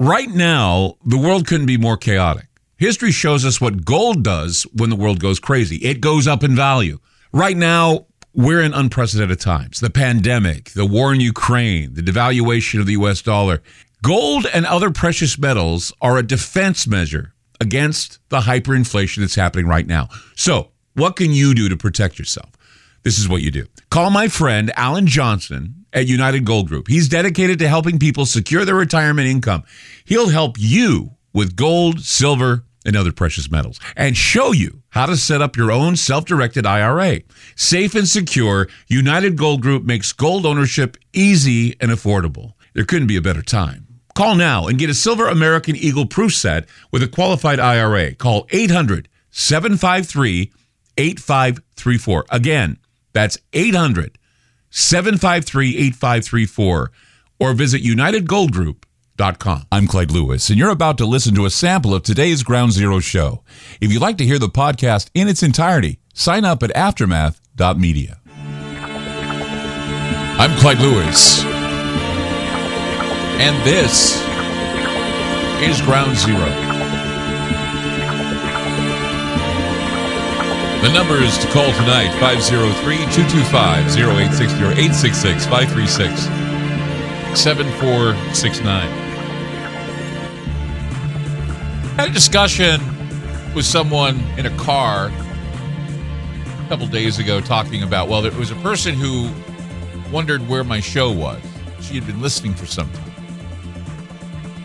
right now, the world couldn't be more chaotic. History shows us what gold does when the world goes crazy. It goes up in value. Right now, we're in unprecedented times. The pandemic, the war in Ukraine, the devaluation of the US dollar. Gold and other precious metals are a defense measure against the hyperinflation that's happening right now. So, what can you do to protect yourself? This is what you do. Call my friend Alan Johnson at United Gold Group. He's dedicated to helping people secure their retirement income. He'll help you with gold, silver, and other precious metals and show you how to set up your own self-directed IRA. Safe and secure, United Gold Group makes gold ownership easy and affordable. There couldn't be a better time. Call now and get a Silver American Eagle proof set with a qualified IRA. Call 800 753 8534. Again, that's 800 753 8534 or visit UnitedGoldGroup.com. I'm Clyde Lewis, and you're about to listen to a sample of today's Ground Zero show. If you'd like to hear the podcast in its entirety, sign up at aftermath.media. I'm Clyde Lewis, and this is Ground Zero. The numbers to call tonight 503 225 0860 or 866 536 7469. Had a discussion with someone in a car a couple days ago talking about, well, there was a person who wondered where my show was. She had been listening for some time.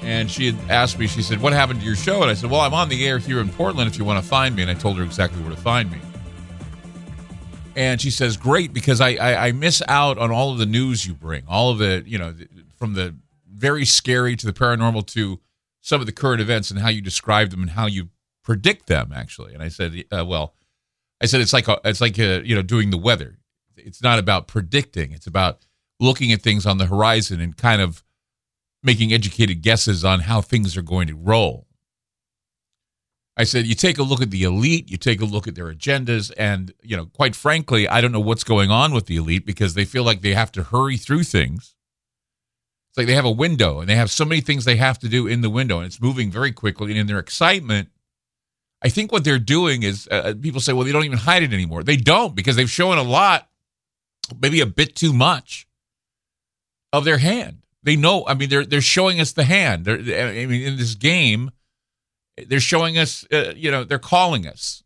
And she had asked me, she said, What happened to your show? And I said, Well, I'm on the air here in Portland if you want to find me. And I told her exactly where to find me. And she says, Great, because I, I, I miss out on all of the news you bring, all of the, you know, from the very scary to the paranormal to some of the current events and how you describe them and how you predict them, actually. And I said, uh, Well, I said, It's like, a, it's like a, you know, doing the weather. It's not about predicting, it's about looking at things on the horizon and kind of making educated guesses on how things are going to roll. I said, you take a look at the elite, you take a look at their agendas, and, you know, quite frankly, I don't know what's going on with the elite because they feel like they have to hurry through things. It's like they have a window and they have so many things they have to do in the window, and it's moving very quickly. And in their excitement, I think what they're doing is uh, people say, well, they don't even hide it anymore. They don't because they've shown a lot, maybe a bit too much of their hand. They know. I mean, they're they're showing us the hand. They're, I mean, in this game, they're showing us. Uh, you know, they're calling us,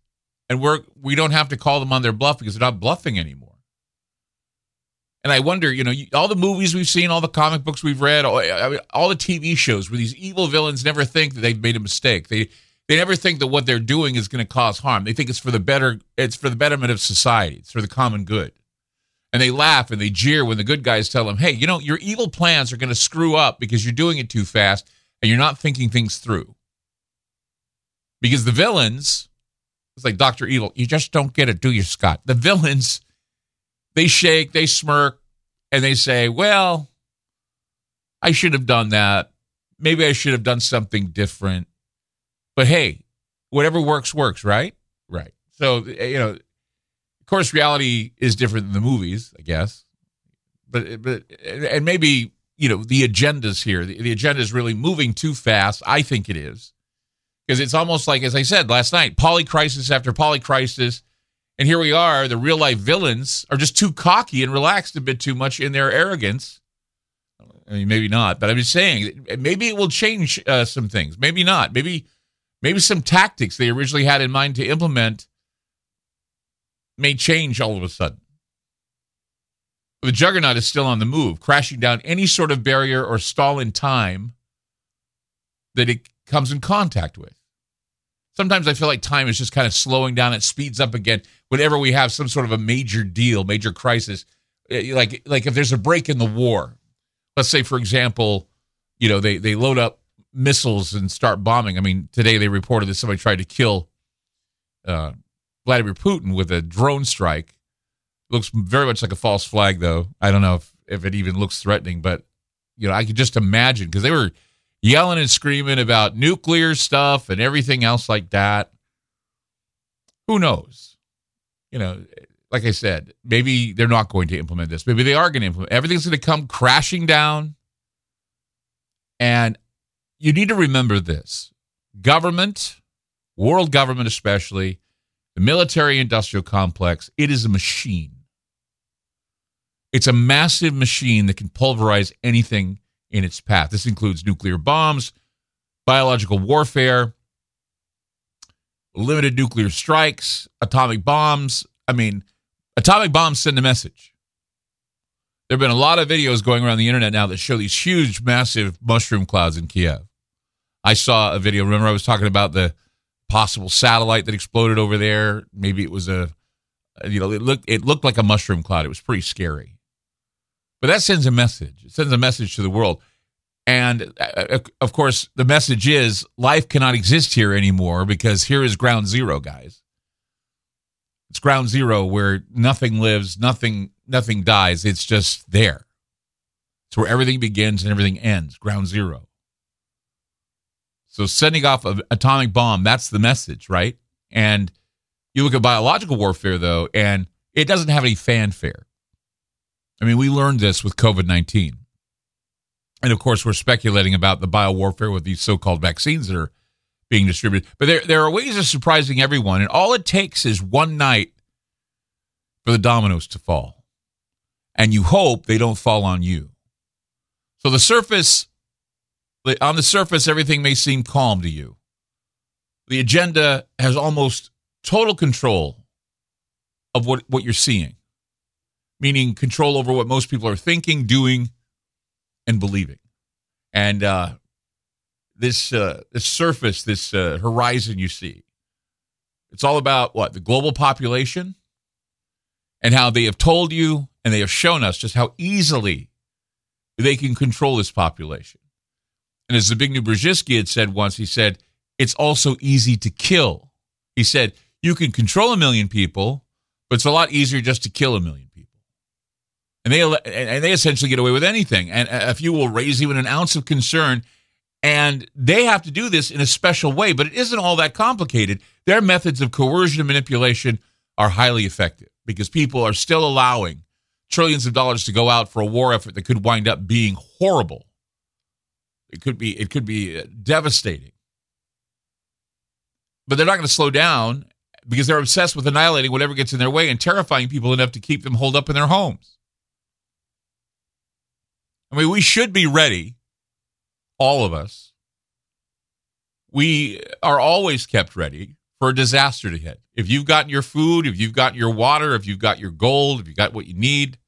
and we're we don't have to call them on their bluff because they're not bluffing anymore. And I wonder, you know, all the movies we've seen, all the comic books we've read, all, I mean, all the TV shows where these evil villains never think that they've made a mistake. They they never think that what they're doing is going to cause harm. They think it's for the better. It's for the betterment of society. It's for the common good and they laugh and they jeer when the good guys tell them, "Hey, you know, your evil plans are going to screw up because you're doing it too fast and you're not thinking things through." Because the villains, it's like Doctor Evil, you just don't get it, do you, Scott? The villains, they shake, they smirk, and they say, "Well, I should have done that. Maybe I should have done something different." But hey, whatever works works, right? Right. So eh, you know of course, reality is different than the movies, I guess. But eh, but and maybe you know the agendas here. The, the agenda is really moving too fast. I think it is because it's almost like, as I said last night, polycrisis after polycrisis, and here we are. The real life villains are just too cocky and relaxed a bit too much in their arrogance. I mean, maybe not, but I'm just saying maybe it will change uh, some things. Maybe not. Maybe maybe some tactics they originally had in mind to implement may change all of a sudden. The juggernaut is still on the move, crashing down any sort of barrier or stall in time that it comes in contact with. Sometimes I feel like time is just kind of slowing down. It speeds up again whenever we have some sort of a major deal, major crisis. Eh, like, like if there's a break in the war, let's say, for example, you know, they, they load up missiles and start bombing. I mean, today they reported that somebody tried to kill uh, Vladimir Putin with a drone strike. Looks very much like a false flag, though. I don't know if, if it even looks threatening, but you know, I could just imagine because they were yelling and screaming about nuclear stuff and everything else like that. Who knows? You know, like I said, maybe they're not going to implement this. Maybe they are going to implement. Everything's going to come crashing down, and you need to remember this government, world government especially, the military industrial complex, it is a machine. It's a massive machine that can pulverize anything in its path. This includes nuclear bombs, biological warfare, limited nuclear strikes, atomic bombs. I mean, atomic bombs send a message. There have been a lot of videos going around the internet now that show these huge, massive mushroom clouds in Kiev. I saw a video. Remember, I was talking about the possible satellite that exploded over there. Maybe it was a, you know, it looked it looked like a mushroom cloud. It was pretty scary. But that sends a message. It sends a message to the world. And uh, of course, the message is life cannot exist here anymore because here is ground zero, guys. It's ground zero where nothing lives, nothing nothing dies. It's just there. It's where everything begins and everything ends. Ground zero. So sending off an atomic bomb, that's the message, right? And you look at biological warfare though, and it doesn't have any fanfare. I mean, we learned this with COVID 19. And of course, we're speculating about the biowarfare with these so called vaccines that are being distributed. But there, there are ways of surprising everyone. And all it takes is one night for the dominoes to fall. And you hope they don't fall on you. So the surface, on the surface, everything may seem calm to you. The agenda has almost total control of what, what you're seeing meaning control over what most people are thinking, doing, and believing. And uh, this uh, this surface, this uh, horizon you see, it's all about what the global population and how they have told you and they have shown us just how easily they can control this population. And as Zbigniew Brzezinski had said once, he said, it's also easy to kill. He said, you can control a million people, but it's a lot easier just to kill a million and they and they essentially get away with anything. And if you will raise even an ounce of concern, and they have to do this in a special way, but it isn't all that complicated. Their methods of coercion and manipulation are highly effective because people are still allowing trillions of dollars to go out for a war effort that could wind up being horrible. It could be it could be uh, devastating. But they're not going to slow down because they're obsessed with annihilating whatever gets in their way and terrifying people enough to keep them holed up in their homes. I mean, we should be ready, all of us. We are always kept ready for a disaster to hit. If you've gotten your food, if you've got your water, if you've got your gold, if you've got what you need,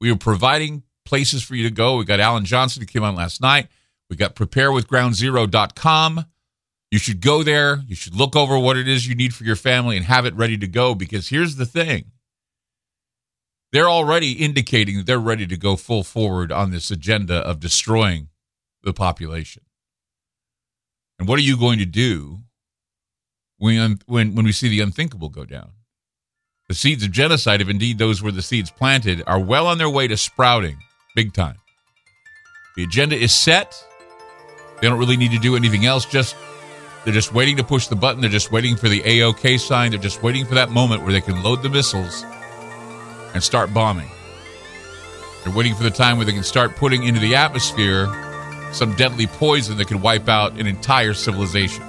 we are providing places for you to go. We got Alan Johnson who came on last night. We got preparewithgroundzero.com. You should go there. You should look over what it is you need for your family and have it ready to go because here's the thing they're already indicating they're ready to go full forward on this agenda of destroying the population. And what are you going to do when, when, when we see the unthinkable go down? The seeds of genocide, if indeed those were the seeds planted, are well on their way to sprouting big time. The agenda is set. They don't really need to do anything else. Just they're just waiting to push the button. They're just waiting for the AOK sign. They're just waiting for that moment where they can load the missiles and start bombing. They're waiting for the time where they can start putting into the atmosphere some deadly poison that could wipe out an entire civilization.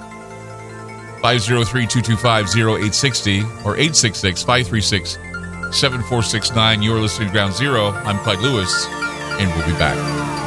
503 225 0860 or 866 536 7469. You're listening to Ground Zero. I'm Clyde Lewis, and we'll be back.